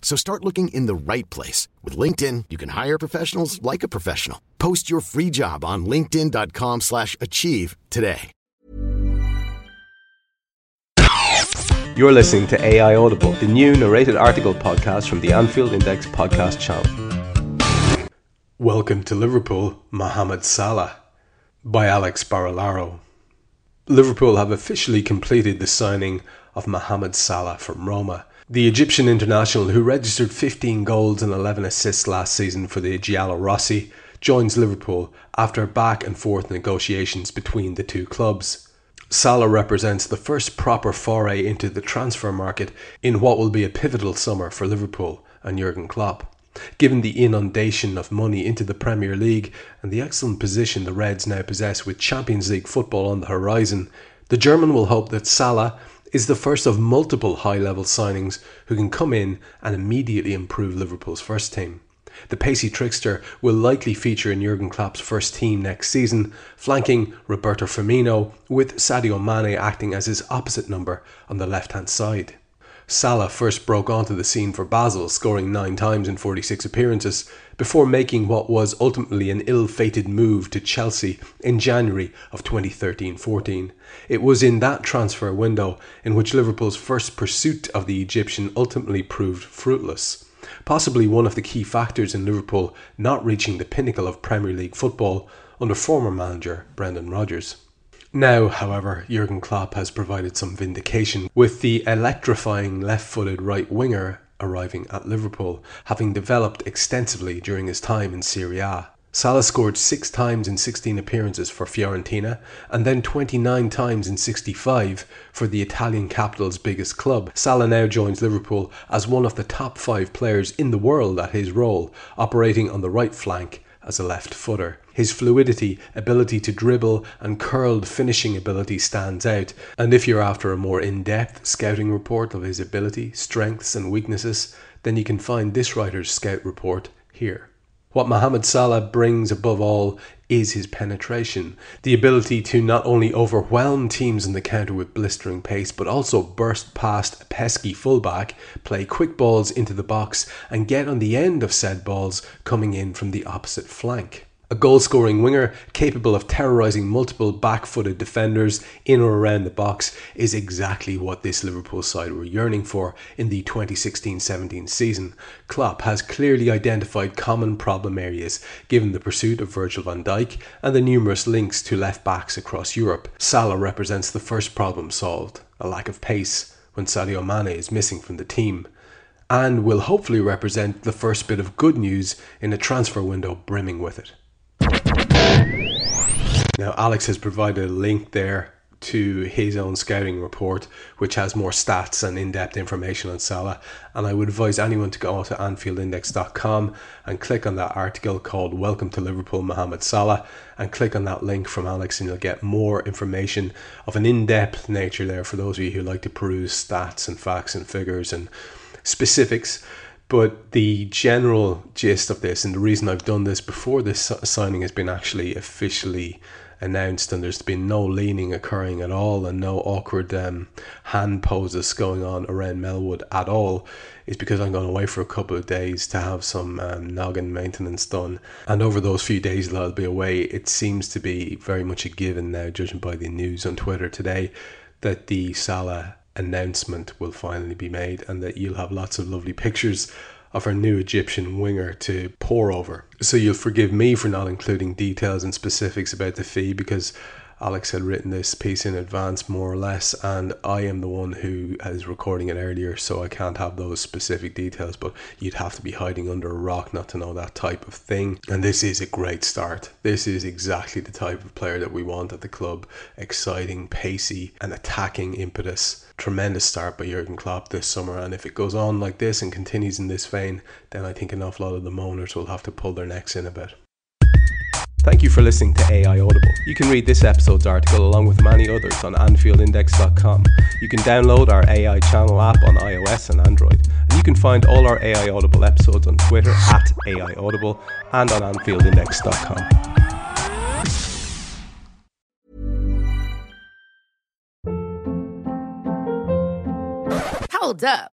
So start looking in the right place. With LinkedIn, you can hire professionals like a professional. Post your free job on linkedin.com slash achieve today. You're listening to AI Audible, the new narrated article podcast from the Anfield Index podcast channel. Welcome to Liverpool, Mohamed Salah by Alex Barilaro. Liverpool have officially completed the signing of Mohamed Salah from Roma. The Egyptian international, who registered 15 goals and 11 assists last season for the Giallo Rossi, joins Liverpool after back and forth negotiations between the two clubs. Salah represents the first proper foray into the transfer market in what will be a pivotal summer for Liverpool and Jurgen Klopp. Given the inundation of money into the Premier League and the excellent position the Reds now possess with Champions League football on the horizon, the German will hope that Salah is the first of multiple high level signings who can come in and immediately improve Liverpool's first team. The pacey trickster will likely feature in Jurgen Klopp's first team next season, flanking Roberto Firmino, with Sadio Mane acting as his opposite number on the left hand side. Salah first broke onto the scene for Basel, scoring 9 times in 46 appearances, before making what was ultimately an ill fated move to Chelsea in January of 2013 14. It was in that transfer window in which Liverpool's first pursuit of the Egyptian ultimately proved fruitless possibly one of the key factors in Liverpool not reaching the pinnacle of Premier League football under former manager Brendan Rodgers. Now, however, Jurgen Klopp has provided some vindication with the electrifying left footed right winger arriving at Liverpool, having developed extensively during his time in Serie A. Salah scored six times in 16 appearances for Fiorentina and then 29 times in 65 for the Italian capital's biggest club. Salah now joins Liverpool as one of the top five players in the world at his role, operating on the right flank as a left footer. His fluidity, ability to dribble, and curled finishing ability stands out, and if you're after a more in depth scouting report of his ability, strengths, and weaknesses, then you can find this writer's scout report here. What Mohamed Salah brings above all is his penetration, the ability to not only overwhelm teams in the counter with blistering pace, but also burst past a pesky fullback, play quick balls into the box, and get on the end of said balls coming in from the opposite flank. A goal scoring winger capable of terrorising multiple back footed defenders in or around the box is exactly what this Liverpool side were yearning for in the 2016 17 season. Klopp has clearly identified common problem areas given the pursuit of Virgil van Dijk and the numerous links to left backs across Europe. Salah represents the first problem solved a lack of pace when Sadio Mane is missing from the team and will hopefully represent the first bit of good news in a transfer window brimming with it. Now, Alex has provided a link there to his own scouting report, which has more stats and in depth information on Salah. And I would advise anyone to go to AnfieldIndex.com and click on that article called Welcome to Liverpool Mohamed Salah and click on that link from Alex, and you'll get more information of an in depth nature there for those of you who like to peruse stats and facts and figures and specifics. But the general gist of this, and the reason I've done this before this signing has been actually officially announced, and there's been no leaning occurring at all, and no awkward um, hand poses going on around Melwood at all, is because I'm going away for a couple of days to have some um, noggin maintenance done. And over those few days that I'll be away, it seems to be very much a given now, judging by the news on Twitter today, that the Salah announcement will finally be made and that you'll have lots of lovely pictures of our new Egyptian winger to pore over. So you'll forgive me for not including details and specifics about the fee because Alex had written this piece in advance, more or less, and I am the one who is recording it earlier, so I can't have those specific details. But you'd have to be hiding under a rock not to know that type of thing. And this is a great start. This is exactly the type of player that we want at the club exciting, pacey, and attacking impetus. Tremendous start by Jurgen Klopp this summer, and if it goes on like this and continues in this vein, then I think an awful lot of the moaners will have to pull their necks in a bit. Thank you for listening to AI Audible. You can read this episode's article along with many others on AnfieldIndex.com. You can download our AI channel app on iOS and Android. And you can find all our AI Audible episodes on Twitter at AI Audible and on AnfieldIndex.com. Hold up.